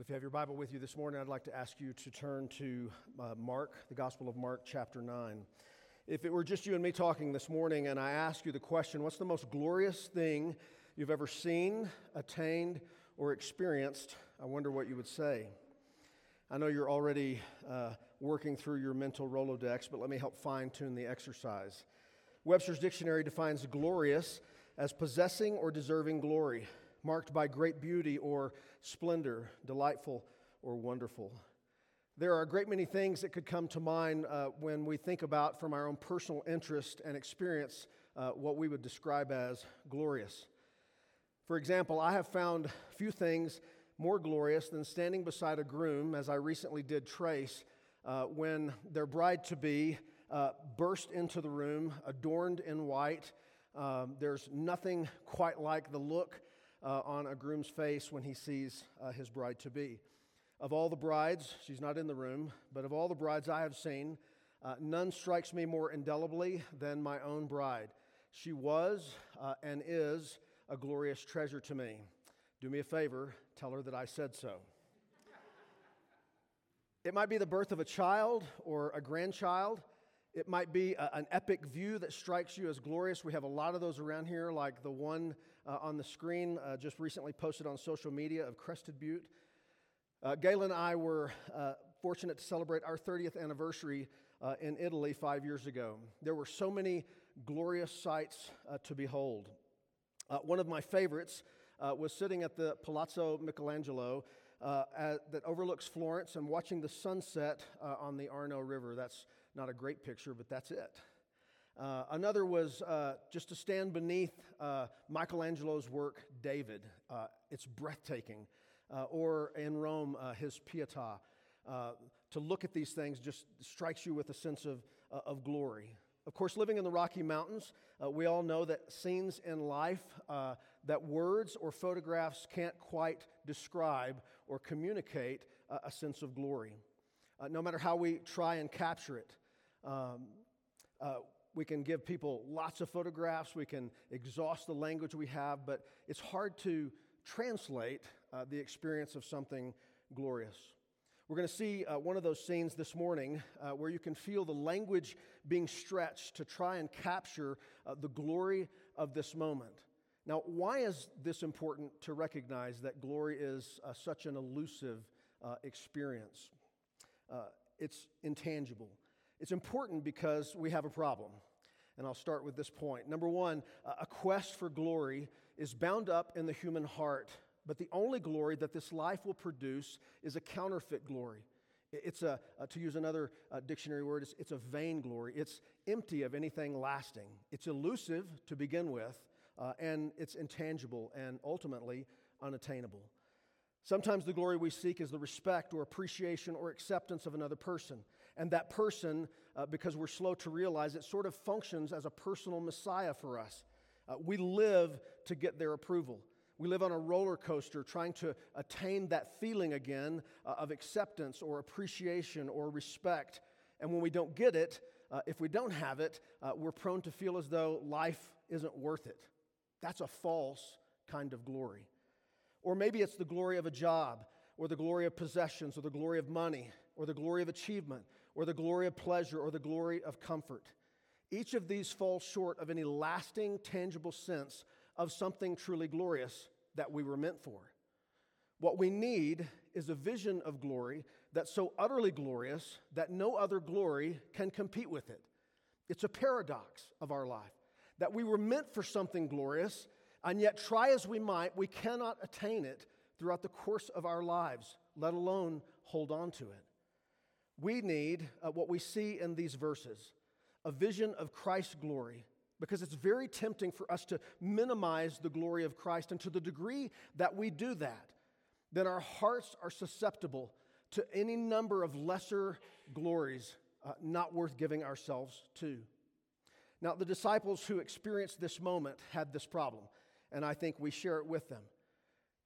If you have your Bible with you this morning, I'd like to ask you to turn to uh, Mark, the Gospel of Mark, chapter 9. If it were just you and me talking this morning, and I ask you the question, what's the most glorious thing you've ever seen, attained, or experienced? I wonder what you would say. I know you're already uh, working through your mental Rolodex, but let me help fine tune the exercise. Webster's Dictionary defines glorious as possessing or deserving glory marked by great beauty or splendor, delightful or wonderful. There are a great many things that could come to mind uh, when we think about, from our own personal interest and experience, uh, what we would describe as glorious. For example, I have found few things more glorious than standing beside a groom, as I recently did Trace, uh, when their bride to be uh, burst into the room, adorned in white. Um, there's nothing quite like the look uh, on a groom's face when he sees uh, his bride to be. Of all the brides, she's not in the room, but of all the brides I have seen, uh, none strikes me more indelibly than my own bride. She was uh, and is a glorious treasure to me. Do me a favor, tell her that I said so. It might be the birth of a child or a grandchild. It might be a, an epic view that strikes you as glorious. We have a lot of those around here, like the one uh, on the screen uh, just recently posted on social media of Crested Butte. Uh, Gayla and I were uh, fortunate to celebrate our 30th anniversary uh, in Italy five years ago. There were so many glorious sights uh, to behold. one of my favorites was sitting at the Palazzo Michelangelo at, that overlooks Florence and watching the sunset on the Arno River. That's not a great picture, but that's it. Uh, another was uh, just to stand beneath uh, Michelangelo's work, David. Uh, it's breathtaking. or in Rome, his Pietà. to look at these things just strikes you with a sense of, of glory. Of course, living in the Rocky Mountains, uh, we all know that scenes in life uh, that words or photographs can't quite describe or communicate uh, a sense of glory. Uh, no matter how we try and capture it, um, uh, we can give people lots of photographs, we can exhaust the language we have, but it's hard to translate uh, the experience of something glorious. We're going to see uh, one of those scenes this morning uh, where you can feel the language being stretched to try and capture uh, the glory of this moment. Now, why is this important to recognize that glory is uh, such an elusive uh, experience? It's intangible. It's important because we have a problem. And I'll start with this point. Number one, a quest for glory is bound up in the human heart but the only glory that this life will produce is a counterfeit glory. It's a, to use another uh, dictionary word, it's, it's, a vain glory. It's empty of anything lasting. It's elusive to begin with, uh, and it's intangible and ultimately unattainable. Sometimes the glory we seek is the respect or appreciation or acceptance of another person. And that person, uh, because we're slow to realize it, sort of functions as a personal messiah for us. Uh, we live to get their approval. We live on a roller coaster trying to attain that feeling again uh, of acceptance or appreciation or respect. And when we don't get it, uh, if we don't have it, uh, we're prone to feel as though life isn't worth it. That's a false kind of glory. Or maybe it's the glory of a job, or the glory of possessions, or the glory of money, or the glory of achievement, or the glory of pleasure, or the glory of comfort. Each of these falls short of any lasting, tangible sense of something truly glorious that we were meant for. What we need is a vision of glory that's so utterly glorious that no other glory can compete with it. It's a paradox of our life that we were meant for something glorious, and yet, try as we might, we cannot attain it throughout the course of our lives, let alone hold on to it. We need uh, what we see in these verses a vision of Christ's glory because it's very tempting for us to minimize the glory of Christ. And to the degree that we do that, then our hearts are susceptible to any number of lesser glories uh, not worth giving ourselves to. Now, the disciples who experienced this moment had this problem, and I think we share it with them.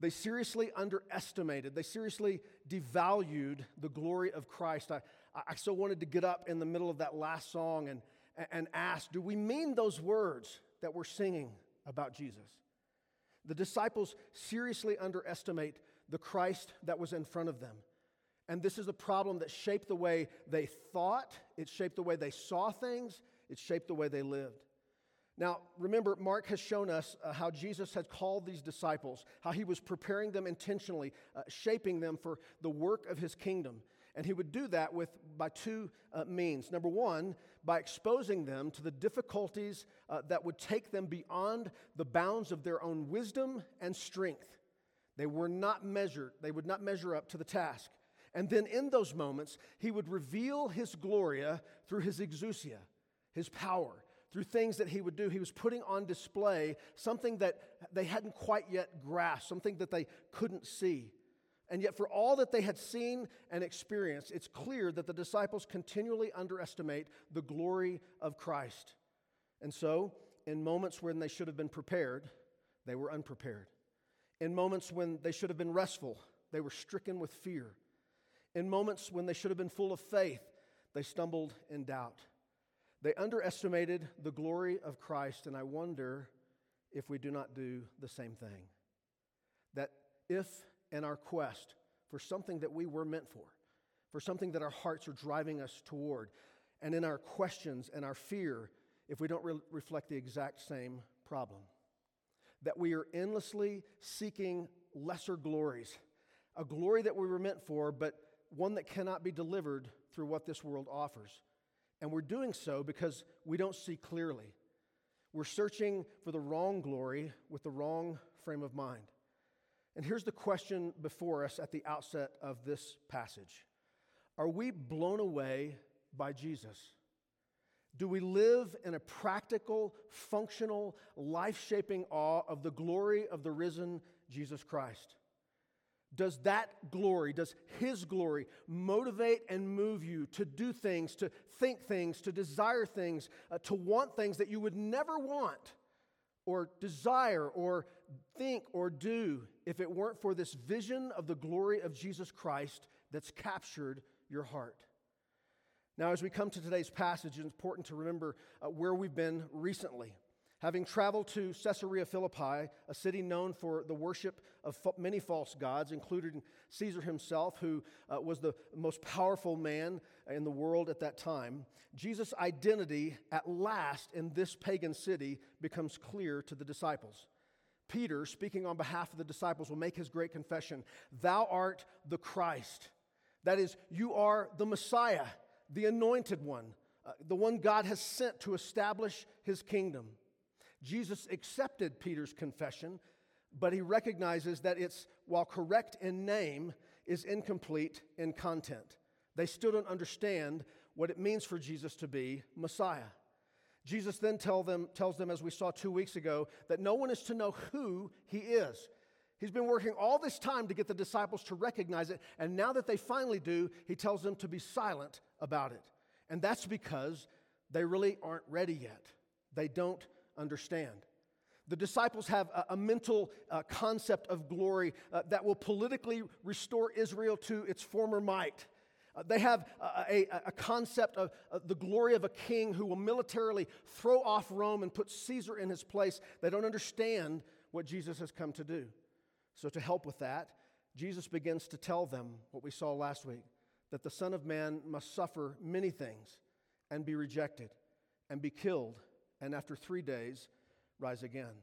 They seriously underestimated, they seriously devalued the glory of Christ. I, I so wanted to get up in the middle of that last song and, and ask do we mean those words that we're singing about Jesus? The disciples seriously underestimate the Christ that was in front of them. And this is a problem that shaped the way they thought, it shaped the way they saw things, it shaped the way they lived. Now, remember, Mark has shown us uh, how Jesus had called these disciples, how he was preparing them intentionally, uh, shaping them for the work of his kingdom. And he would do that with, by two uh, means. Number one, by exposing them to the difficulties uh, that would take them beyond the bounds of their own wisdom and strength. They were not measured, they would not measure up to the task. And then in those moments, he would reveal his gloria through his exousia, his power, through things that he would do. He was putting on display something that they hadn't quite yet grasped, something that they couldn't see. And yet, for all that they had seen and experienced, it's clear that the disciples continually underestimate the glory of Christ. And so, in moments when they should have been prepared, they were unprepared. In moments when they should have been restful, they were stricken with fear. In moments when they should have been full of faith, they stumbled in doubt. They underestimated the glory of Christ, and I wonder if we do not do the same thing. That if in our quest for something that we were meant for, for something that our hearts are driving us toward, and in our questions and our fear, if we don't re- reflect the exact same problem. That we are endlessly seeking lesser glories, a glory that we were meant for, but one that cannot be delivered through what this world offers. And we're doing so because we don't see clearly. We're searching for the wrong glory with the wrong frame of mind. And here's the question before us at the outset of this passage Are we blown away by Jesus? Do we live in a practical, functional, life shaping awe of the glory of the risen Jesus Christ? Does that glory, does His glory motivate and move you to do things, to think things, to desire things, uh, to want things that you would never want or desire or think or do if it weren't for this vision of the glory of Jesus Christ that's captured your heart. Now, as we come to today's passage, it's important to remember uh, where we've been recently. Having traveled to Caesarea Philippi, a city known for the worship of many false gods, including Caesar himself, who uh, was the most powerful man in the world at that time, Jesus' identity at last in this pagan city becomes clear to the disciples. Peter, speaking on behalf of the disciples, will make his great confession Thou art the Christ. That is, you are the Messiah, the anointed one, uh, the one God has sent to establish his kingdom. Jesus accepted Peter's confession, but he recognizes that it's, while correct in name, is incomplete in content. They still don't understand what it means for Jesus to be Messiah. Jesus then tell them, tells them, as we saw two weeks ago, that no one is to know who he is. He's been working all this time to get the disciples to recognize it, and now that they finally do, he tells them to be silent about it. And that's because they really aren't ready yet. They don't understand. The disciples have a, a mental uh, concept of glory uh, that will politically restore Israel to its former might. Uh, they have a, a, a concept of the glory of a king who will militarily throw off Rome and put Caesar in his place. They don't understand what Jesus has come to do. So, to help with that, Jesus begins to tell them what we saw last week that the Son of Man must suffer many things and be rejected and be killed and after three days rise again.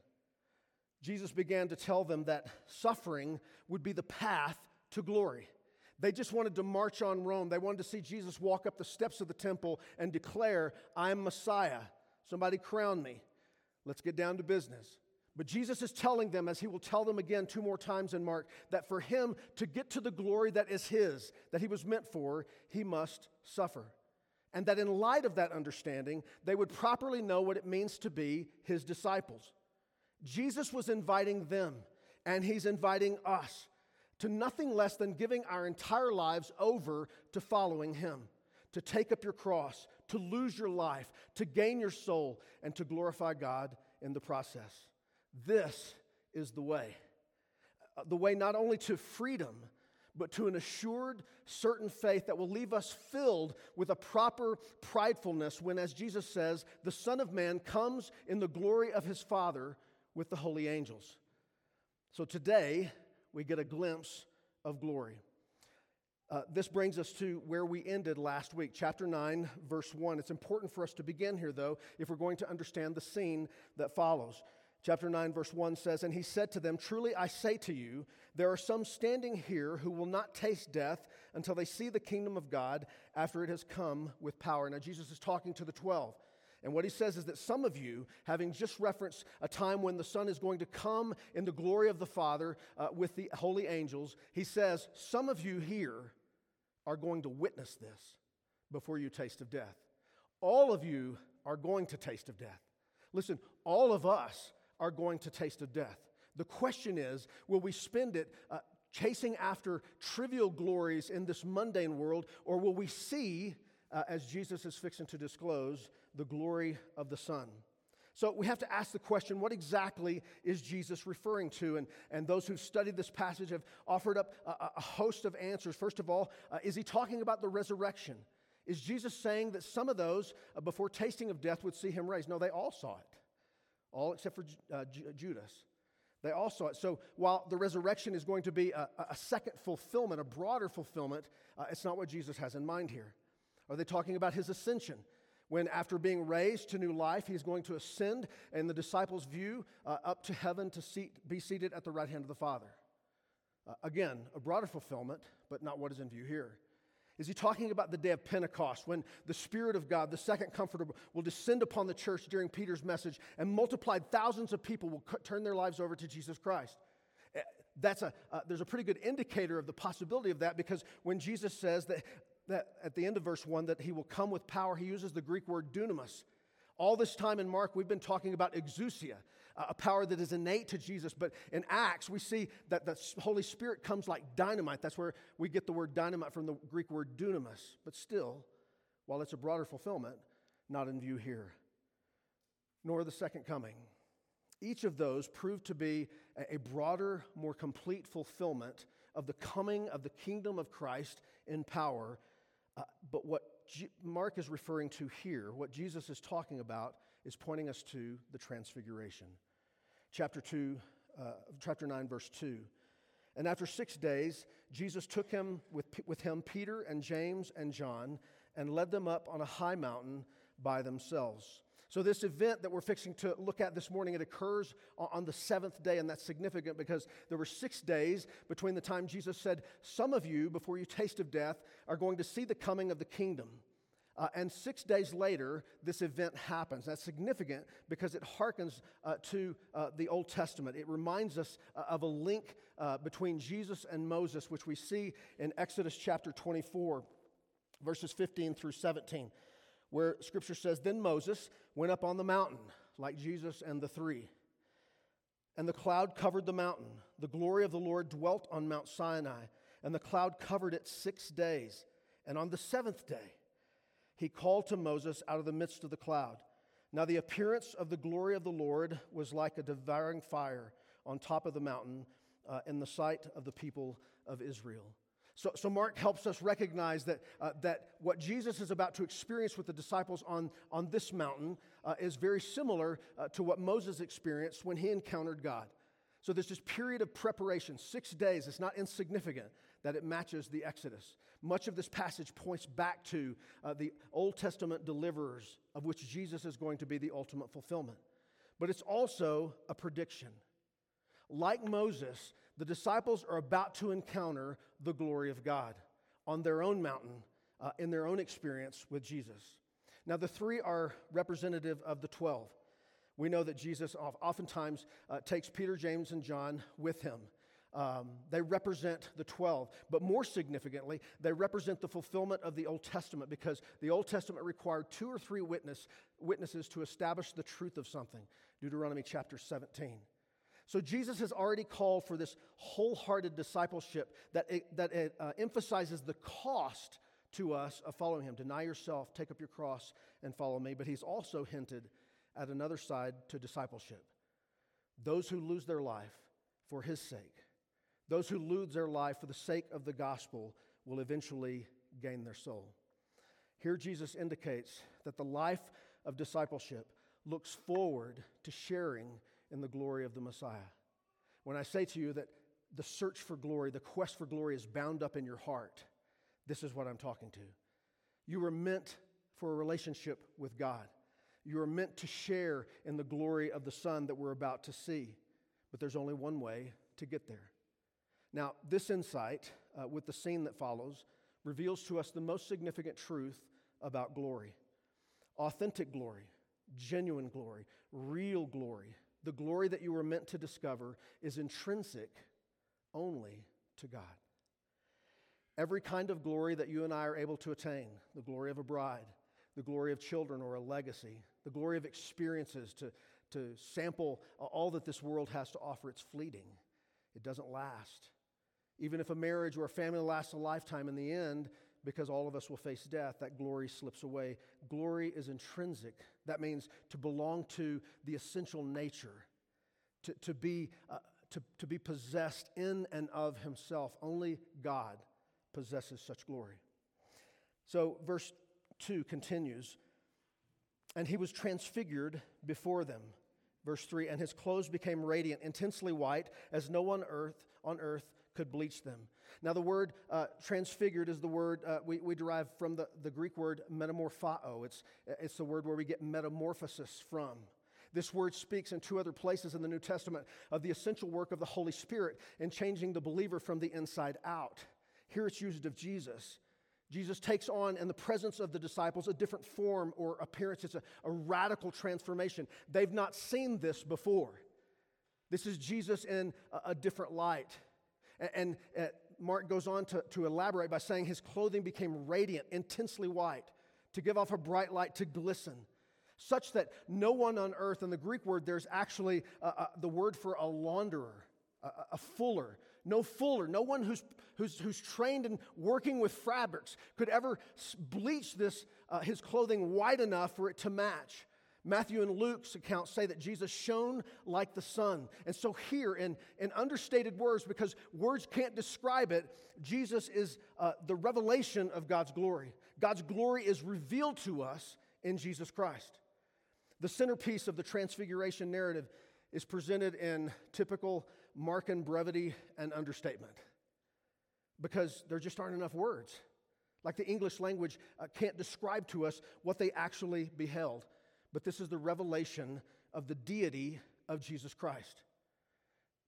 Jesus began to tell them that suffering would be the path to glory. They just wanted to march on Rome. They wanted to see Jesus walk up the steps of the temple and declare, I'm Messiah. Somebody crown me. Let's get down to business. But Jesus is telling them, as he will tell them again two more times in Mark, that for him to get to the glory that is his, that he was meant for, he must suffer and that in light of that understanding, they would properly know what it means to be his disciples. Jesus was inviting them, and he's inviting us to nothing less than giving our entire lives over to following him, to take up your cross, to lose your life, to gain your soul, and to glorify God in the process. This is the way. Uh, the way not only to freedom, but to an assured, certain faith that will leave us filled with a proper pridefulness when, as Jesus says, the Son of Man comes in the glory of his Father with the holy angels. So today, we get a glimpse of glory. Uh, this brings us to where we ended last week, chapter 9, verse 1. It's important for us to begin here, though, if we're going to understand the scene that follows. Chapter 9, verse 1 says, And he said to them, Truly I say to you, there are some standing here who will not taste death until they see the kingdom of God after it has come with power. Now, Jesus is talking to the 12. And what he says is that some of you, having just referenced a time when the Son is going to come in the glory of the Father uh, with the holy angels, he says, Some of you here are going to witness this before you taste of death. All of you are going to taste of death. Listen, all of us are going to taste of death. The question is will we spend it uh, chasing after trivial glories in this mundane world, or will we see, uh, as Jesus is fixing to disclose, the glory of the Son? So we have to ask the question what exactly is Jesus referring to? And, and those who've studied this passage have offered up a, a host of answers. First of all, uh, is he talking about the resurrection? Is Jesus saying that some of those, uh, before tasting of death, would see him raised? No, they all saw it, all except for uh, Judas. They all saw it. So while the resurrection is going to be a, a second fulfillment, a broader fulfillment, uh, it's not what Jesus has in mind here. Are they talking about his ascension? when, after being raised to new life, he's going to ascend, in the disciples' view, uh, up to heaven to seat, be seated at the right hand of the Father. Uh, again, a broader fulfillment, but not what is in view here. Is he talking about the day of Pentecost when the Spirit of God, the second comforter, will descend upon the church during Peter's message and multiplied thousands of people will turn their lives over to Jesus Christ? Eh, that's a, uh, there's a pretty good indicator of the possibility of that because when Jesus says that that at the end of verse 1 that he will come with power, he uses the Greek word dunamis. All this time in Mark, we've been talking about exousia, a power that is innate to Jesus. But in Acts, we see that the Holy Spirit comes like dynamite. That's where we get the word dynamite from the Greek word dunamis. But still, while it's a broader fulfillment, not in view here, nor the second coming. Each of those proved to be a broader, more complete fulfillment of the coming of the kingdom of Christ in power uh, but what G- Mark is referring to here, what Jesus is talking about, is pointing us to the transfiguration. Chapter 2, uh, chapter 9, verse 2. And after six days, Jesus took him with, with him Peter and James and John and led them up on a high mountain by themselves. So, this event that we're fixing to look at this morning, it occurs on the seventh day, and that's significant because there were six days between the time Jesus said, Some of you, before you taste of death, are going to see the coming of the kingdom. Uh, and six days later, this event happens. That's significant because it harkens uh, to uh, the Old Testament. It reminds us uh, of a link uh, between Jesus and Moses, which we see in Exodus chapter 24, verses 15 through 17 where scripture says, Then Moses went up on the mountain, like Jesus and the three. And the cloud covered the mountain. The glory of the Lord dwelt on Mount Sinai, and the cloud covered it six days. And on the seventh day, he called to Moses out of the midst of the cloud. Now, the appearance of the glory of the Lord was like a devouring fire on top of the mountain uh, in the sight of the people of Israel. So, so Mark helps us recognize that, uh, that what Jesus is about to experience with the disciples on, on this mountain uh, is very similar uh, to what Moses experienced when he encountered God. So there's this period of preparation, six days. It's not insignificant that it matches the Exodus. Much of this passage points back to uh, the Old Testament deliverers, of which Jesus is going to be the ultimate fulfillment. But it's also a prediction. Like Moses, the disciples are about to encounter the glory of God on their own mountain uh, in their own experience with Jesus. Now, the three are representative of the 12. We know that Jesus oftentimes uh, takes Peter, James, and John with him. Um, they represent the 12, but more significantly, they represent the fulfillment of the Old Testament because the Old Testament required two or three witness, witnesses to establish the truth of something. Deuteronomy chapter 17. So Jesus has already called for this wholehearted discipleship that, it, that it, uh, emphasizes the cost to us of following him. Deny yourself, take up your cross, and follow me. But he's also hinted at another side to discipleship those who lose their life for his sake, those who lose their life for the sake of the gospel, will eventually gain their soul. Here, Jesus indicates that the life of discipleship looks forward to sharing in the glory of the Messiah. When I say to you that the search for glory, the quest for glory is bound up in your heart, this is what I'm talking to. You were meant for a relationship with God. You are meant to share in the glory of the Son that we're about to see. But there's only one way to get there. Now, this insight, uh, with the scene that follows, reveals to us the most significant truth about glory authentic glory, genuine glory, real glory. The glory that you were meant to discover is intrinsic only to God. Every kind of glory that you and I are able to attain the glory of a bride, the glory of children or a legacy, the glory of experiences to, to sample all that this world has to offer. It's fleeting, it doesn't last. Even if a marriage or a family lasts a lifetime, in the end, because all of us will face death, that glory slips away. Glory is intrinsic. That means to belong to the essential nature, to, to, be, uh, to, to be possessed in and of Himself. Only God possesses such glory. So, verse 2 continues and he was transfigured before them. Verse 3 And his clothes became radiant, intensely white, as no one earth, on earth could bleach them. Now, the word uh, transfigured is the word uh, we, we derive from the, the Greek word metamorphao. It's, it's the word where we get metamorphosis from. This word speaks in two other places in the New Testament of the essential work of the Holy Spirit in changing the believer from the inside out. Here it's used of Jesus. Jesus takes on, in the presence of the disciples, a different form or appearance. It's a, a radical transformation. They've not seen this before. This is Jesus in a, a different light. And, and uh, Mark goes on to, to elaborate by saying his clothing became radiant, intensely white, to give off a bright light, to glisten, such that no one on earth, in the Greek word, there's actually the word for a launderer, a, a fuller, no fuller, no one who's, who's, who's trained in working with fabrics could ever bleach this, uh, his clothing white enough for it to match. Matthew and Luke's accounts say that Jesus shone like the sun. And so, here, in, in understated words, because words can't describe it, Jesus is uh, the revelation of God's glory. God's glory is revealed to us in Jesus Christ. The centerpiece of the transfiguration narrative is presented in typical Markan brevity and understatement because there just aren't enough words. Like the English language uh, can't describe to us what they actually beheld. But this is the revelation of the deity of Jesus Christ.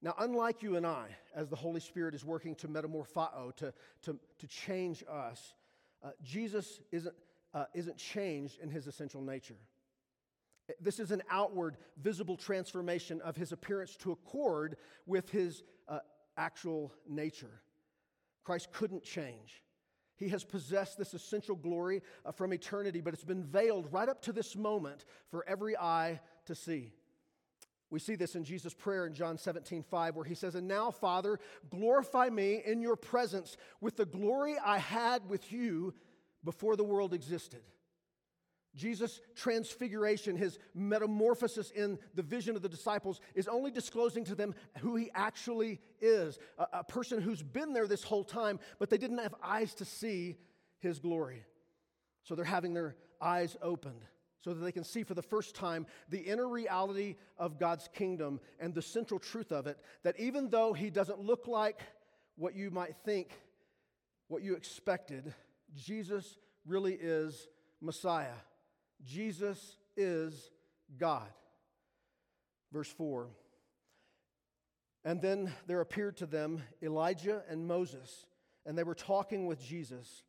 Now, unlike you and I, as the Holy Spirit is working to metamorphao, to, to, to change us, uh, Jesus isn't, uh, isn't changed in his essential nature. This is an outward, visible transformation of his appearance to accord with his uh, actual nature. Christ couldn't change. He has possessed this essential glory uh, from eternity, but it's been veiled right up to this moment for every eye to see. We see this in Jesus' prayer in John 17, 5, where he says, And now, Father, glorify me in your presence with the glory I had with you before the world existed. Jesus' transfiguration, his metamorphosis in the vision of the disciples, is only disclosing to them who he actually is a, a, person who's been there this whole time, but they didn't have eyes to see his glory. So they're having their eyes opened so that they can see for the first time the inner reality of God's kingdom and the central truth of it that even though he doesn't look like what you might think, what you expected, Jesus really is Messiah. Jesus is God. Verse 4 And then there appeared to them Elijah and Moses, and they were talking with Jesus.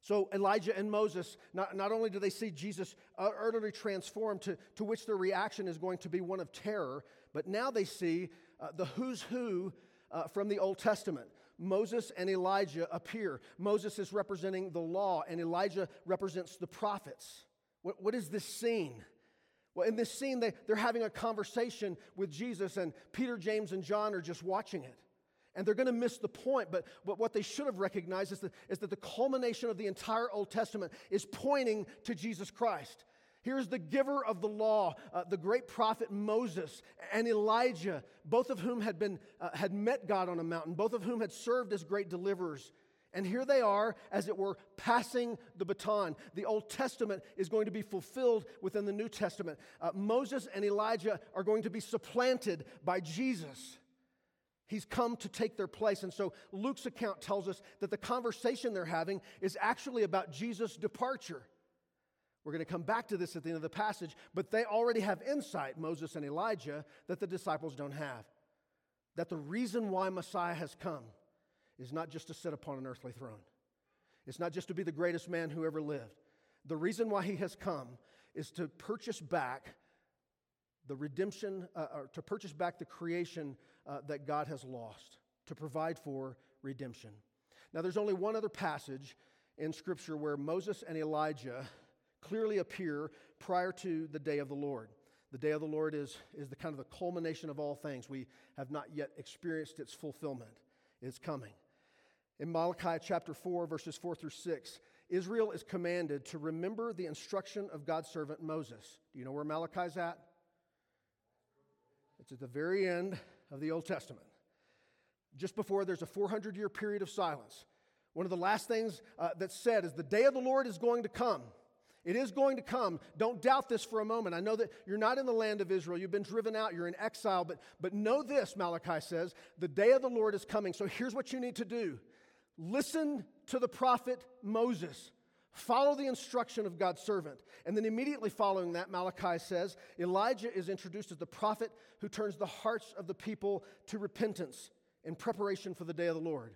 So Elijah and Moses, not, not only do they see Jesus utterly transformed, to, to which their reaction is going to be one of terror, but now they see uh, the who's who uh, from the Old Testament. Moses and Elijah appear. Moses is representing the law, and Elijah represents the prophets. What, what is this scene? Well, in this scene, they, they're having a conversation with Jesus, and Peter, James, and John are just watching it. And they're going to miss the point, but, but what they should have recognized is that, is that the culmination of the entire Old Testament is pointing to Jesus Christ. Here's the giver of the law, uh, the great prophet Moses and Elijah, both of whom had, been, uh, had met God on a mountain, both of whom had served as great deliverers. And here they are, as it were, passing the baton. The Old Testament is going to be fulfilled within the New Testament. Uh, Moses and Elijah are going to be supplanted by Jesus. He's come to take their place. And so Luke's account tells us that the conversation they're having is actually about Jesus' departure. We're going to come back to this at the end of the passage, but they already have insight, Moses and Elijah, that the disciples don't have. That the reason why Messiah has come is not just to sit upon an earthly throne, it's not just to be the greatest man who ever lived. The reason why he has come is to purchase back the redemption, uh, or to purchase back the creation uh, that God has lost, to provide for redemption. Now, there's only one other passage in Scripture where Moses and Elijah clearly appear prior to the day of the Lord. The day of the Lord is, is the kind of the culmination of all things. We have not yet experienced its fulfillment. It's coming. In Malachi chapter 4, verses 4 through 6, Israel is commanded to remember the instruction of God's servant Moses. Do you know where Malachi's at? It's at the very end of the Old Testament. Just before there's a 400 year period of silence. One of the last things uh, that's said is the day of the Lord is going to come. It is going to come. Don't doubt this for a moment. I know that you're not in the land of Israel. You've been driven out. You're in exile. But, but know this, Malachi says the day of the Lord is coming. So here's what you need to do listen to the prophet Moses. Follow the instruction of God's servant. And then immediately following that, Malachi says Elijah is introduced as the prophet who turns the hearts of the people to repentance in preparation for the day of the Lord.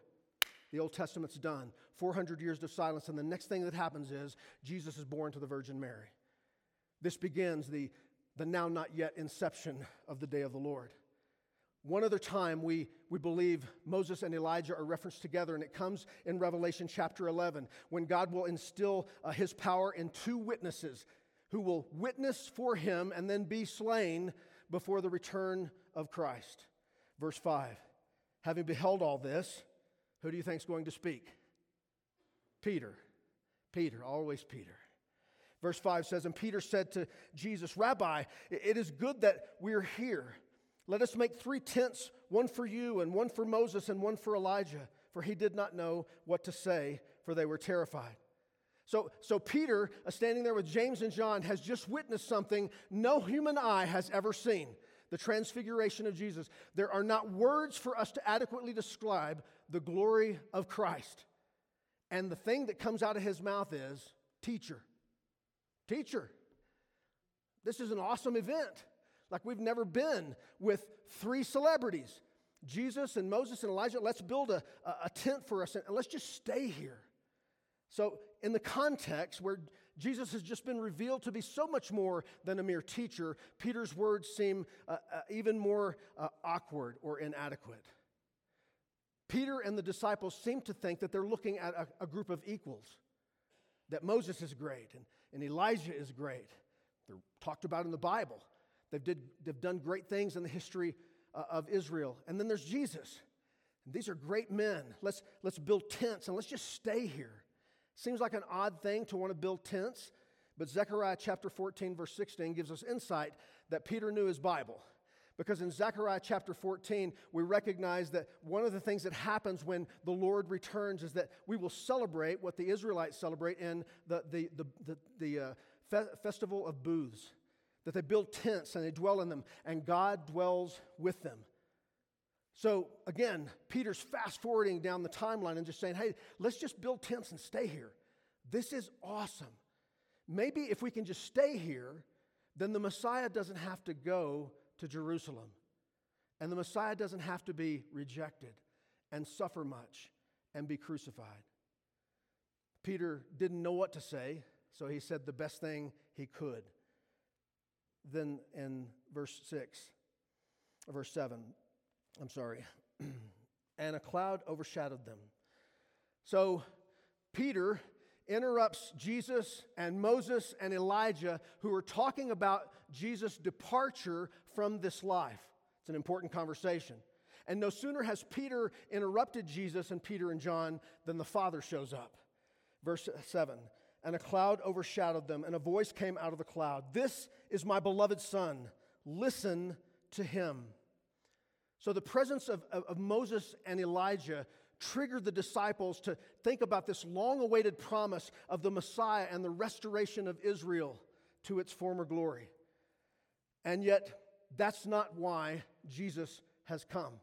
The Old Testament's done. 400 years of silence. And the next thing that happens is Jesus is born to the Virgin Mary. This begins the, the now not yet inception of the day of the Lord. One other time we, we believe Moses and Elijah are referenced together, and it comes in Revelation chapter 11 when God will instill uh, his power in two witnesses who will witness for him and then be slain before the return of Christ. Verse 5 Having beheld all this, who do you think is going to speak? Peter. Peter, always Peter. Verse 5 says, And Peter said to Jesus, Rabbi, it is good that we're here. Let us make three tents, one for you, and one for Moses, and one for Elijah. For he did not know what to say, for they were terrified. So, so Peter, uh, standing there with James and John, has just witnessed something no human eye has ever seen the transfiguration of Jesus. There are not words for us to adequately describe the glory of Christ. And the thing that comes out of his mouth is teacher. Teacher. This is an awesome event like we've never been with three celebrities Jesus and Moses and Elijah. Let's build a, a tent for us and let's just stay here. So, in the context where Jesus has just been revealed to be so much more than a mere teacher, Peter's words seem uh, uh, even more uh, awkward or inadequate. Peter and the disciples seem to think that they're looking at a, a group of equals, that Moses is great and, and Elijah is great. They're talked about in the Bible. They've, did, they've done great things in the history uh, of Israel. And then there's Jesus. And these are great men. Let's, let's build tents and let's just stay here. Seems like an odd thing to want to build tents, but Zechariah chapter 14, verse 16 gives us insight that Peter knew his Bible. Because in Zechariah chapter 14, we recognize that one of the things that happens when the Lord returns is that we will celebrate what the Israelites celebrate in the, the, the, the, the uh, fe- festival of booths. That they build tents and they dwell in them, and God dwells with them. So again, Peter's fast forwarding down the timeline and just saying, hey, let's just build tents and stay here. This is awesome. Maybe if we can just stay here, then the Messiah doesn't have to go to Jerusalem. And the Messiah doesn't have to be rejected and suffer much and be crucified. Peter didn't know what to say, so he said the best thing he could. Then in verse 6, verse 7, I'm sorry, and a cloud overshadowed them. So Peter interrupts Jesus and Moses and Elijah, who are talking about Jesus' departure from this life. It's an important conversation. And no sooner has Peter interrupted Jesus and Peter and John than the Father shows up. Verse 7 And a cloud overshadowed them, and a voice came out of the cloud This is my beloved Son. Listen to him. So the presence of, of, of Moses and Elijah triggered the disciples to think about this long awaited promise of the Messiah and the restoration of Israel to its former glory. And yet, that's not why Jesus has come.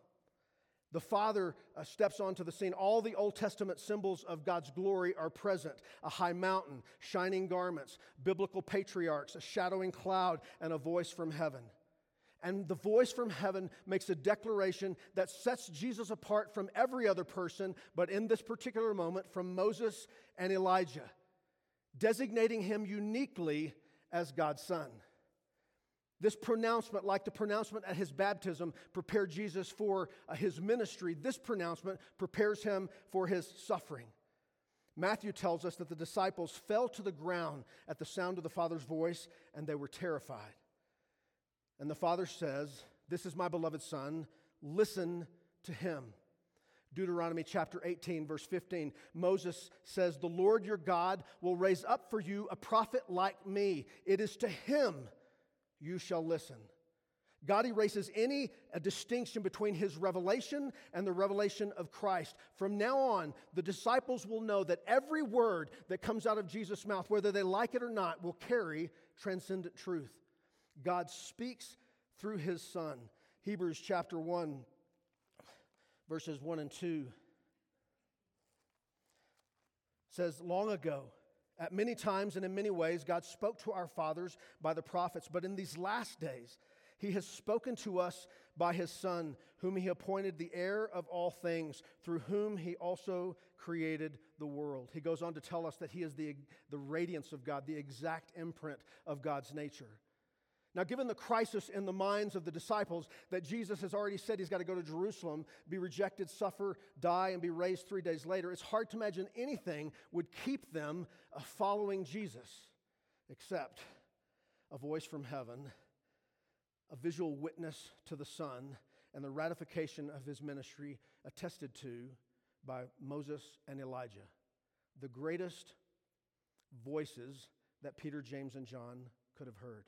The Father uh, steps onto the scene. All the Old Testament symbols of God's glory are present a high mountain, shining garments, biblical patriarchs, a shadowing cloud, and a voice from heaven. And the voice from heaven makes a declaration that sets Jesus apart from every other person, but in this particular moment, from Moses and Elijah, designating him uniquely as God's Son. This pronouncement, like the pronouncement at his baptism, prepared Jesus for uh, his ministry. This pronouncement prepares him for his suffering. Matthew tells us that the disciples fell to the ground at the sound of the Father's voice and they were terrified. And the Father says, This is my beloved Son, listen to him. Deuteronomy chapter 18, verse 15, Moses says, The Lord your God will raise up for you a prophet like me. It is to him you shall listen. God erases any uh, distinction between his revelation and the revelation of Christ. From now on, the disciples will know that every word that comes out of Jesus' mouth, whether they like it or not, will carry transcendent truth. God speaks through his Son. Hebrews chapter 1, verses 1 and 2 says, Long ago, at many times and in many ways, God spoke to our fathers by the prophets, but in these last days, He has spoken to us by His Son, whom He appointed the heir of all things, through whom He also created the world. He goes on to tell us that He is the, the radiance of God, the exact imprint of God's nature. Now, given the crisis in the minds of the disciples that Jesus has already said he's got to go to Jerusalem, be rejected, suffer, die, and be raised three days later, it's hard to imagine anything would keep them uh, following Jesus except a voice from heaven, a visual witness to the Son, and the ratification of his ministry attested to by Moses and Elijah, the greatest voices that Peter, James, and John could have heard.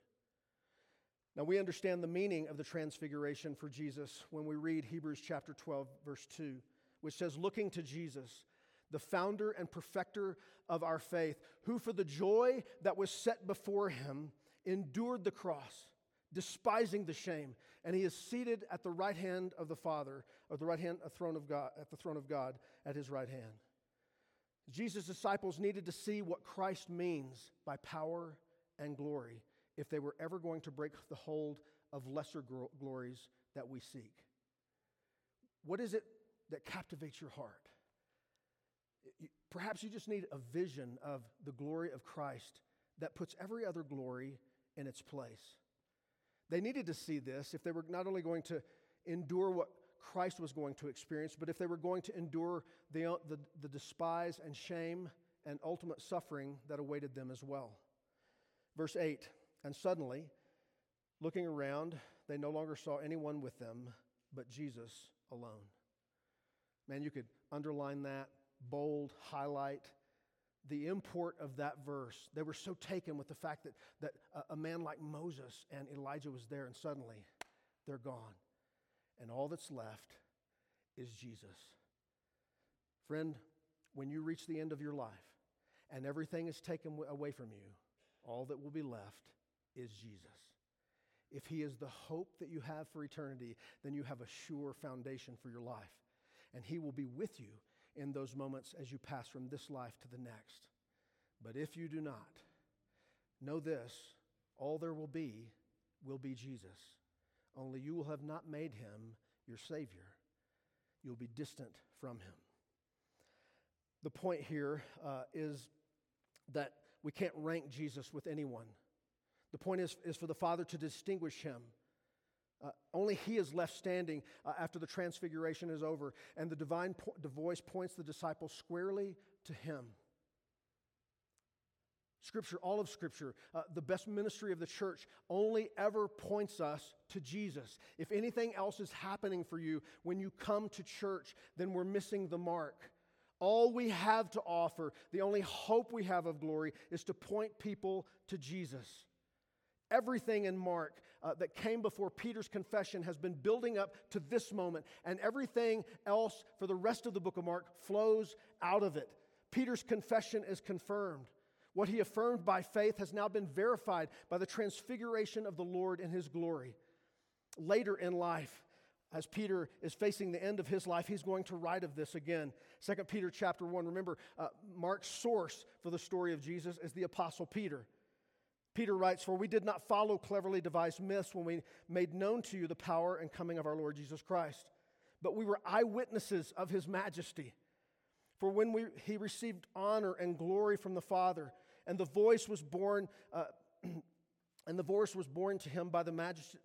Now, we understand the meaning of the transfiguration for Jesus when we read Hebrews chapter 12, verse 2, which says, Looking to Jesus, the founder and perfecter of our faith, who for the joy that was set before him endured the cross, despising the shame, and he is seated at the right hand of the Father, or the right hand a throne of God, at the throne of God at his right hand. Jesus' disciples needed to see what Christ means by power and glory if they were ever going to break the hold of lesser glories that we seek. What is it that captivates your heart? Perhaps you just need a vision of the glory of Christ that puts every other glory in its place. They needed to see this if they were not only going to endure what Christ was going to experience, but if they were going to endure the, the, the despise and shame and ultimate suffering that awaited them as well. Verse 8 and suddenly, looking around, they no longer saw anyone with them but Jesus alone. Man, you could underline that, bold, highlight the import of that verse. They were so taken with the fact that, that a, man like Moses and Elijah was there, and suddenly they're gone. And all that's left is Jesus. Friend, when you reach the end of your life and everything is taken away from you, all that will be left is Jesus. If he is the hope that you have for eternity, then you have a sure foundation for your life. And he will be with you in those moments as you pass from this life to the next. But if you do not, know this all there will be will be Jesus. Only you will have not made him your Savior. You'll be distant from him. The point here uh, is that we can't rank Jesus with anyone. The point is, is for the Father to distinguish him. Uh, only he is left standing uh, after the transfiguration is over, and the divine po- the voice points the disciples squarely to him. Scripture, all of Scripture, uh, the best ministry of the church only ever points us to Jesus. If anything else is happening for you when you come to church, then we're missing the mark. All we have to offer, the only hope we have of glory, is to point people to Jesus. Everything in Mark uh, that came before Peter's confession has been building up to this moment, and everything else for the rest of the book of Mark flows out of it. Peter's confession is confirmed. What he affirmed by faith has now been verified by the transfiguration of the Lord in his glory. Later in life, as Peter is facing the end of his life, he's going to write of this again. 2 Peter chapter 1. Remember, uh, Mark's source for the story of Jesus is the Apostle Peter. Peter writes, For we did not follow cleverly devised myths when we made known to you the power and coming of our Lord Jesus Christ, but we were eyewitnesses of his majesty. For when we, he received honor and glory from the Father, and the voice was borne, uh, and the voice was borne to him by the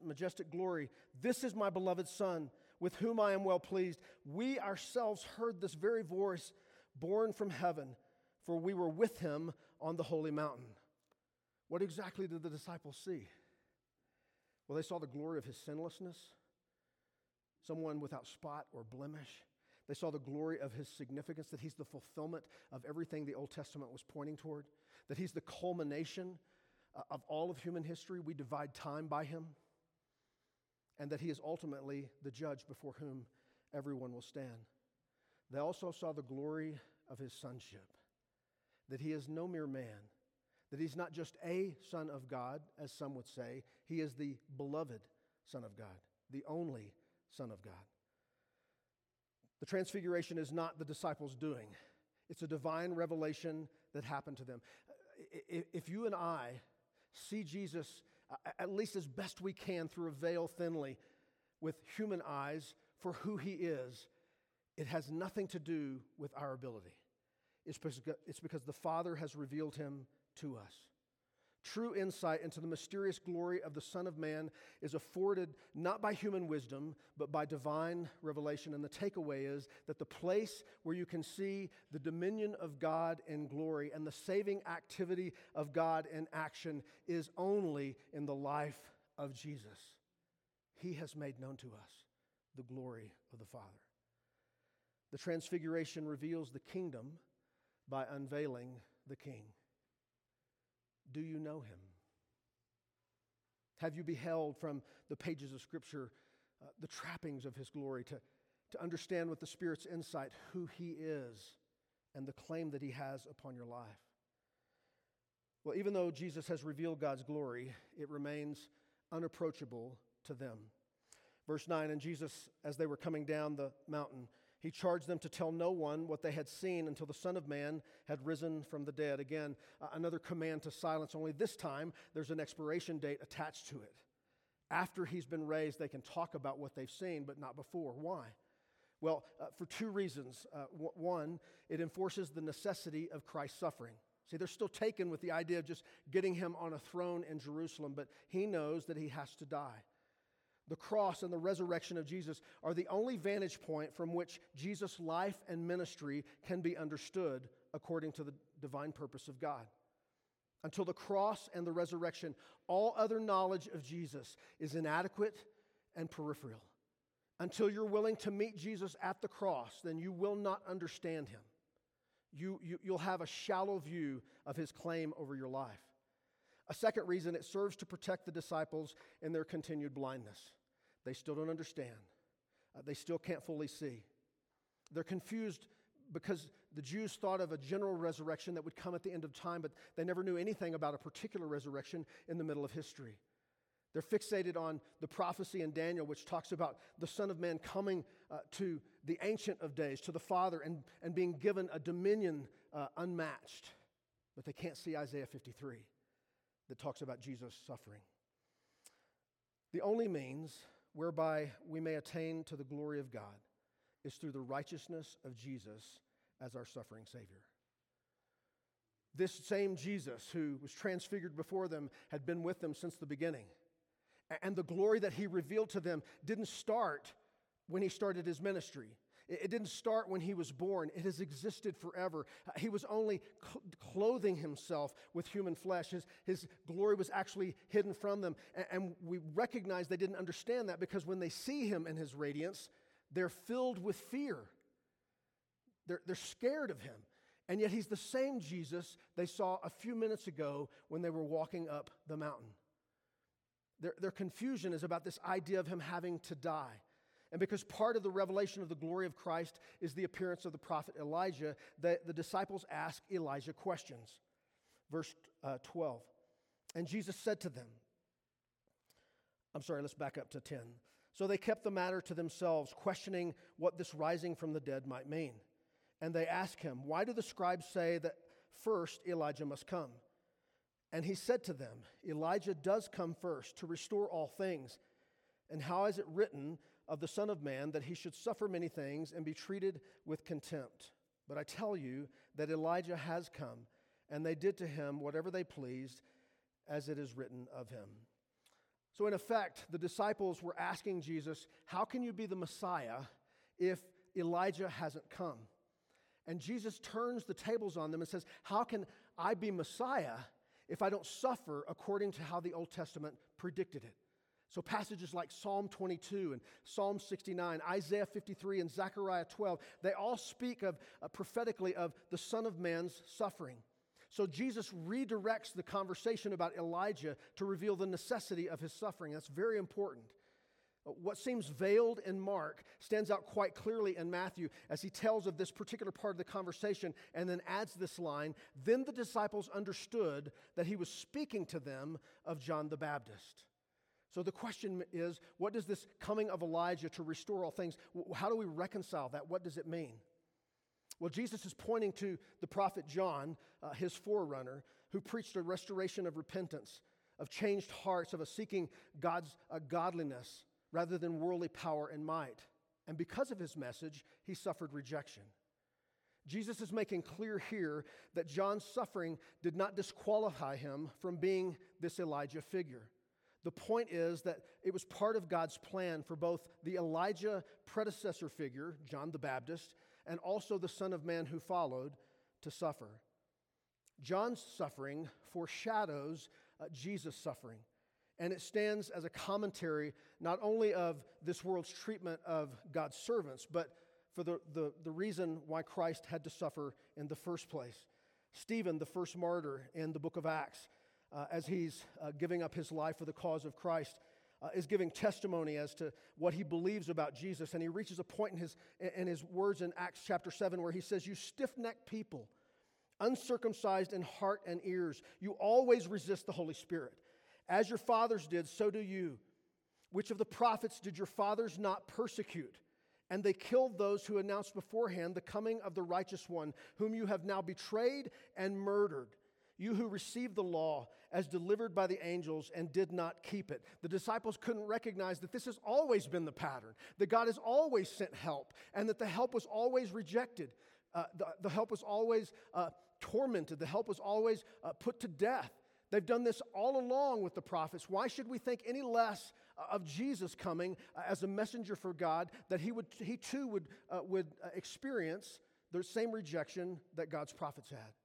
majestic glory, This is my beloved Son, with whom I am well pleased. We ourselves heard this very voice borne from heaven, for we were with him on the holy mountain. What exactly did the disciples see? Well, they saw the glory of his sinlessness, someone without spot or blemish. They saw the glory of his significance, that he's the fulfillment of everything the Old Testament was pointing toward, that he's the culmination uh, of all of human history. We divide time by him, and that he is ultimately the judge before whom everyone will stand. They also saw the glory of his sonship, that he is no mere man that he's not just a Son of God, as some would say, he is the beloved Son of God, the only Son of God. The transfiguration is not the disciples' doing, it's a divine revelation that happened to them. If you and I see Jesus, uh, at least as best we can through a veil thinly, with human eyes for who he is, it has nothing to do with our ability. It's because, it's because the Father has revealed him to us. True insight into the mysterious glory of the Son of Man is afforded not by human wisdom, but by divine revelation. And the takeaway is that the place where you can see the dominion of God in glory and the saving activity of God in action is only in the life of Jesus. He has made known to us the glory of the Father. The Transfiguration reveals the kingdom by unveiling the King. Do you know him? Have you beheld from the pages of Scripture uh, the trappings of his glory to, to understand with the Spirit's insight who he is and the claim that he has upon your life? Well, even though Jesus has revealed God's glory, it remains unapproachable to them. Verse 9 And Jesus, as they were coming down the mountain, he charged them to tell no one what they had seen until the Son of Man had risen from the dead. Again, another command to silence, only this time there's an expiration date attached to it. After he's been raised, they can talk about what they've seen, but not before. Why? Well, uh, for two reasons. Uh, w- one, it enforces the necessity of Christ's suffering. See, they're still taken with the idea of just getting him on a throne in Jerusalem, but he knows that he has to die the cross and the resurrection of Jesus are the only vantage point from which Jesus' life and ministry can be understood according to the divine purpose of God. Until the cross and the resurrection, all other knowledge of Jesus is inadequate and peripheral. Until you're willing to meet Jesus at the cross, then you will not understand him. You, you, you'll have a shallow view of his claim over your life. A second reason, it serves to protect the disciples in their continued blindness. They still don't understand. Uh, they still can't fully see. They're confused because the Jews thought of a general resurrection that would come at the end of time, but they never knew anything about a particular resurrection in the middle of history. They're fixated on the prophecy in Daniel, which talks about the Son of Man coming uh, to the Ancient of Days, to the Father, and, and being given a dominion uh, unmatched. But they can't see Isaiah 53 that talks about Jesus suffering. The only means whereby we may attain to the glory of God is through the righteousness of Jesus as our suffering Savior. This same Jesus who was transfigured before them had been with them since the beginning. And the glory that he revealed to them didn't start when he started his ministry. It didn't start when he was born, it has existed forever. Uh, he was only clothing himself with human flesh. His, his glory was actually hidden from them. And we recognize they didn't understand that because when they see him in his radiance, they're filled with fear. They're, they're scared of him. And yet he's the same Jesus they saw a few minutes ago when they were walking up the mountain. Their, their confusion is about this idea of him having to die. And because part of the revelation of the glory of Christ is the appearance of the prophet Elijah, the, the disciples ask Elijah questions. Verse uh, 12. And Jesus said to them, I'm sorry, let's back up to 10. So they kept the matter to themselves, questioning what this rising from the dead might mean. And they asked him, Why do the scribes say that first Elijah must come? And he said to them, Elijah does come first to restore all things. And how is it written of the Son of Man that he should suffer many things and be treated with contempt? But I tell you that Elijah has come, and they did to him whatever they pleased, as it is written of him. So, in effect, the disciples were asking Jesus, How can you be the Messiah if Elijah hasn't come? And Jesus turns the tables on them and says, How can I be Messiah if I don't suffer according to how the Old Testament predicted it? So, passages like Psalm 22 and Psalm 69, Isaiah 53, and Zechariah 12, they all speak of uh, prophetically of the Son of Man's suffering. So, Jesus redirects the conversation about Elijah to reveal the necessity of his suffering. That's very important. What seems veiled in Mark stands out quite clearly in Matthew as he tells of this particular part of the conversation and then adds this line Then the disciples understood that he was speaking to them of John the Baptist. So the question is what does this coming of Elijah to restore all things, how do we reconcile that? What does it mean? Well, Jesus is pointing to the prophet John, uh, his forerunner, who preached a restoration of repentance, of changed hearts, of a seeking God's uh, godliness rather than worldly power and might. And because of his message, he suffered rejection. Jesus is making clear here that John's suffering did not disqualify him from being this Elijah figure. The point is that it was part of God's plan for both the Elijah predecessor figure, John the Baptist, and also the Son of Man who followed to suffer. John's suffering foreshadows uh, Jesus' suffering. And it stands as a commentary not only of this world's treatment of God's servants, but for the, the, the reason why Christ had to suffer in the first place. Stephen, the first martyr in the book of Acts, uh, as he's uh, giving up his life for the cause of Christ, uh, is giving testimony as to what he believes about Jesus. And he reaches a point in his, in his words in Acts chapter 7 where he says, You stiff necked people, uncircumcised in heart and ears, you always resist the Holy Spirit. As your fathers did, so do you. Which of the prophets did your fathers not persecute? And they killed those who announced beforehand the coming of the righteous one, whom you have now betrayed and murdered. You who received the law as delivered by the angels and did not keep it. The disciples couldn't recognize that this has always been the pattern, that God has always sent help, and that the help was always rejected. Uh, the, the, help was always uh, tormented, the help was always uh, put to death. They've done this all along with the prophets. Why should we think any less uh, of Jesus coming uh, as a messenger for God that he, would, he too would, uh, would experience the same rejection that God's prophets had?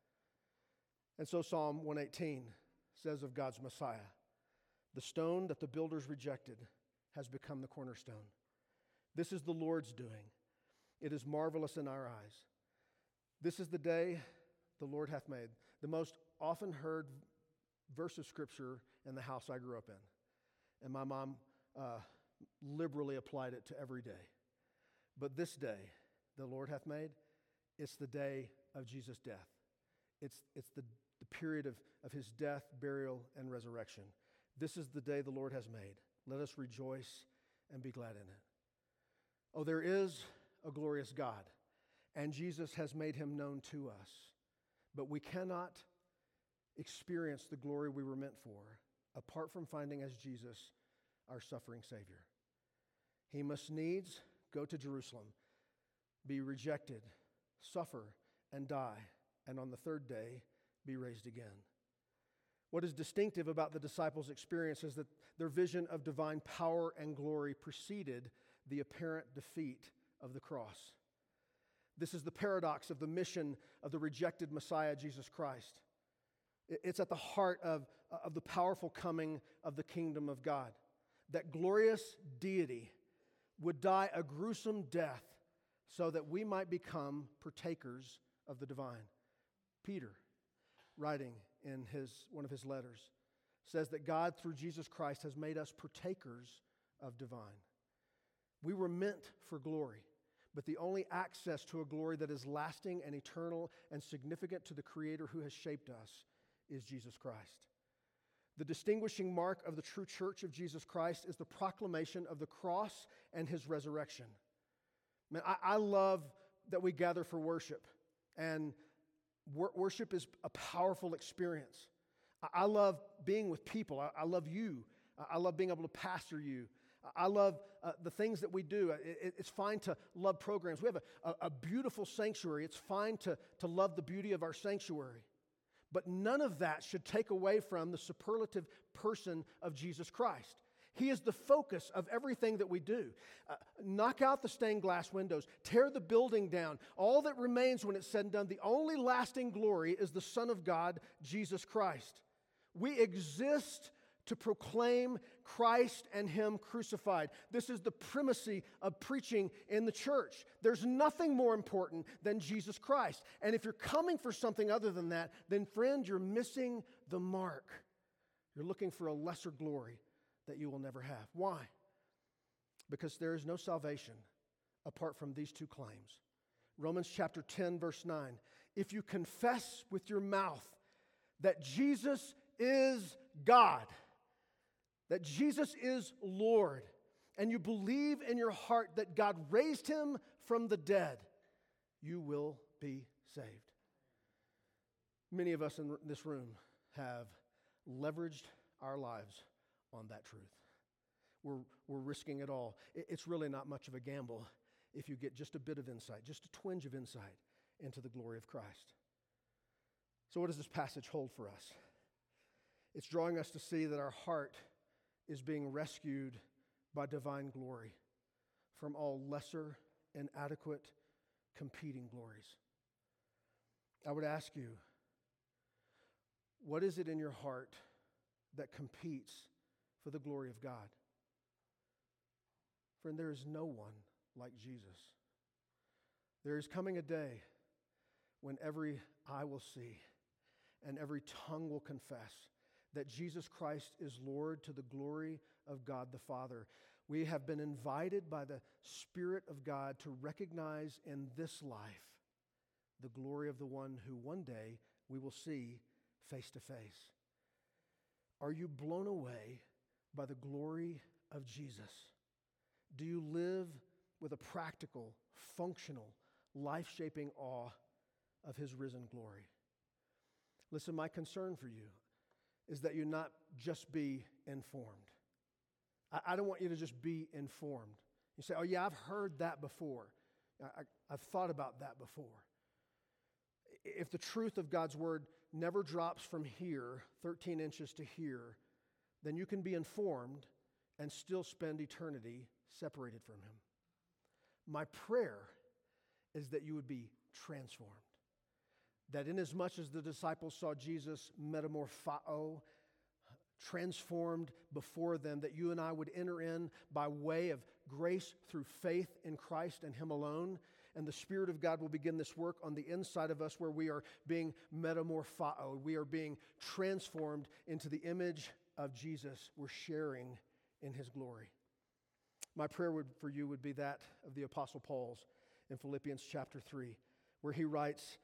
And so Psalm 118 says of God's Messiah the stone that the builders rejected has become the cornerstone. This is the Lord's doing. It is marvelous in our eyes. This is the day the Lord hath made. The most often heard verse of scripture in the house I grew up in. And my mom uh, liberally applied it to every day. But this day the Lord hath made, it's the day of Jesus' death. It's, it's the, the period of, of his death, burial, and resurrection. This is the day the Lord has made. Let us rejoice and be glad in it. Oh, there is a glorious God, and Jesus has made him known to us. But we cannot experience the glory we were meant for apart from finding as Jesus our suffering Savior. He must needs go to Jerusalem, be rejected, suffer, and die, and on the third day be raised again. What is distinctive about the disciples' experience is that their vision of divine power and glory preceded the apparent defeat of the cross. This is the paradox of the mission of the rejected Messiah, Jesus Christ. It's at the heart of, of the powerful coming of the kingdom of God. That glorious deity would die a gruesome death so that we might become partakers of the divine. Peter, writing in his, one of his letters, says that God, through Jesus Christ, has made us partakers of divine. We were meant for glory, but the only access to a glory that is lasting and eternal and significant to the Creator who has shaped us is Jesus Christ. The distinguishing mark of the true church of Jesus Christ is the proclamation of the cross and his resurrection. Man, I, I love that we gather for worship, and wor- worship is a powerful experience. I, I love being with people, I, I love you, I love being able to pastor you. I love uh, the things that we do. It, it's fine to love programs. We have a, a, a beautiful sanctuary. It's fine to, to love the beauty of our sanctuary. But none of that should take away from the superlative person of Jesus Christ. He is the focus of everything that we do. Uh, knock out the stained glass windows, tear the building down. All that remains when it's said and done, the only lasting glory is the Son of God, Jesus Christ. We exist to proclaim Christ and Him crucified. This is the primacy of preaching in the church. There's nothing more important than Jesus Christ. And if you're coming for something other than that, then, friend, you're missing the mark. You're looking for a lesser glory that you will never have. Why? Because there is no salvation apart from these two claims. Romans chapter 10, verse 9. If you confess with your mouth that Jesus is God, that Jesus is Lord, and you believe in your heart that God raised him from the dead, you will be saved. Many of us in this room have leveraged our lives on that truth. We're, we're risking it all. It's really not much of a gamble if you get just a bit of insight, just a twinge of insight into the glory of Christ. So, what does this passage hold for us? It's drawing us to see that our heart is being rescued by divine glory from all lesser, inadequate, competing glories. I would ask you, what is it in your heart that competes for the glory of God? Friend, there is no one like Jesus. There is coming a day when every eye will see and every tongue will confess that Jesus Christ is Lord to the glory of God the Father. We have been invited by the Spirit of God to recognize in this life the glory of the one who one day we will see face to face. Are you blown away by the glory of Jesus? Do you live with a practical, functional, life shaping awe of his risen glory? Listen, my concern for you is that you not just be informed. I, don't want you to just be informed. You say, oh, yeah, I've heard that before. I, I've thought about that before. If the truth of God's word never drops from here, 13 inches to here, then you can be informed and still spend eternity separated from Him. My prayer is that you would be transformed that inasmuch as the disciples saw Jesus metamorpho, transformed before them, that you and I would enter in by way of grace through faith in Christ and Him alone. And the Spirit of God will begin this work on the inside of us where we are being metamorpho. We are being transformed into the image of Jesus. We're sharing in His glory. My prayer would, for you would be that of the Apostle Paul's in Philippians chapter 3, where he writes,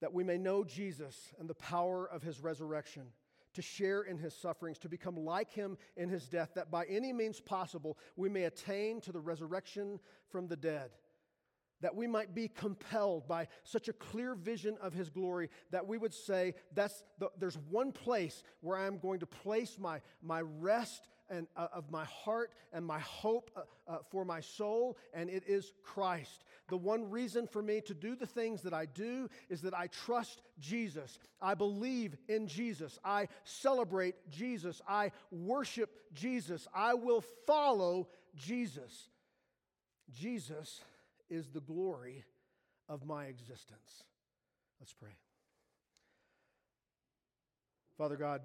that we may know Jesus and the power of his resurrection, to share in his sufferings, to become like him in his death, that by any means possible we may attain to the resurrection from the dead. That we might be compelled by such a clear vision of his glory that we would say, that's the, there's one place where I'm going to place my, my rest and, uh, of my heart and my hope uh, uh, for my soul, and it is Christ. The one reason for me to do the things that I do is that I trust Jesus. I believe in Jesus. I celebrate Jesus. I worship Jesus. I will follow Jesus. Jesus is the glory of my existence. Let's pray. Father God,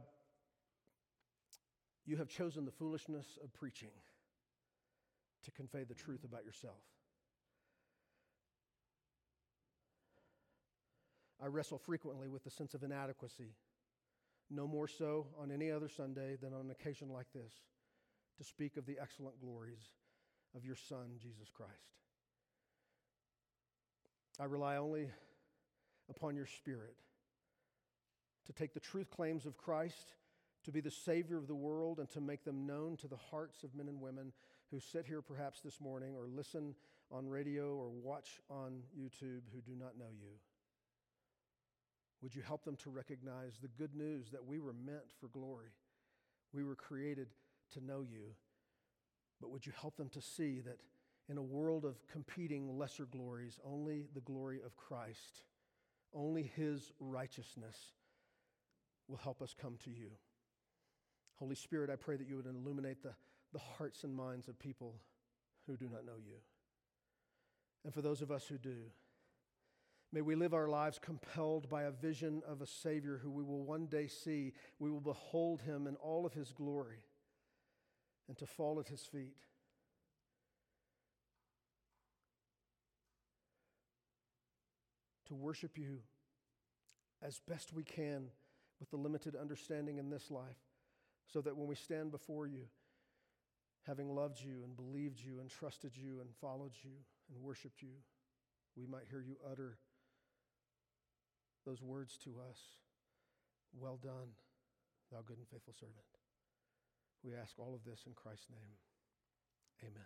you have chosen the foolishness of preaching to convey the truth about yourself. I wrestle frequently with the sense of inadequacy, no more so on any other Sunday than on an occasion like this, to speak of the excellent glories of your Son, Jesus Christ. I rely only upon your Spirit to take the truth claims of Christ to be the Savior of the world and to make them known to the hearts of men and women who sit here perhaps this morning or listen on radio or watch on YouTube who do not know you. Would you help them to recognize the good news that we were meant for glory? We were created to know you. But would you help them to see that in a world of competing lesser glories, only the glory of Christ, only his righteousness will help us come to you? Holy Spirit, I pray that you would illuminate the, the hearts and minds of people who do not know you. And for those of us who do, may we live our lives compelled by a vision of a Savior who we will one day see. We will behold him in all of his glory and to fall at his feet. To worship you as best we can with the limited understanding in this life so that when we stand before you, having loved you and believed you and trusted you and followed you and worshiped you, we might hear you utter those words to us Well done, thou good and faithful servant. We ask all of this in Christ's name. Amen.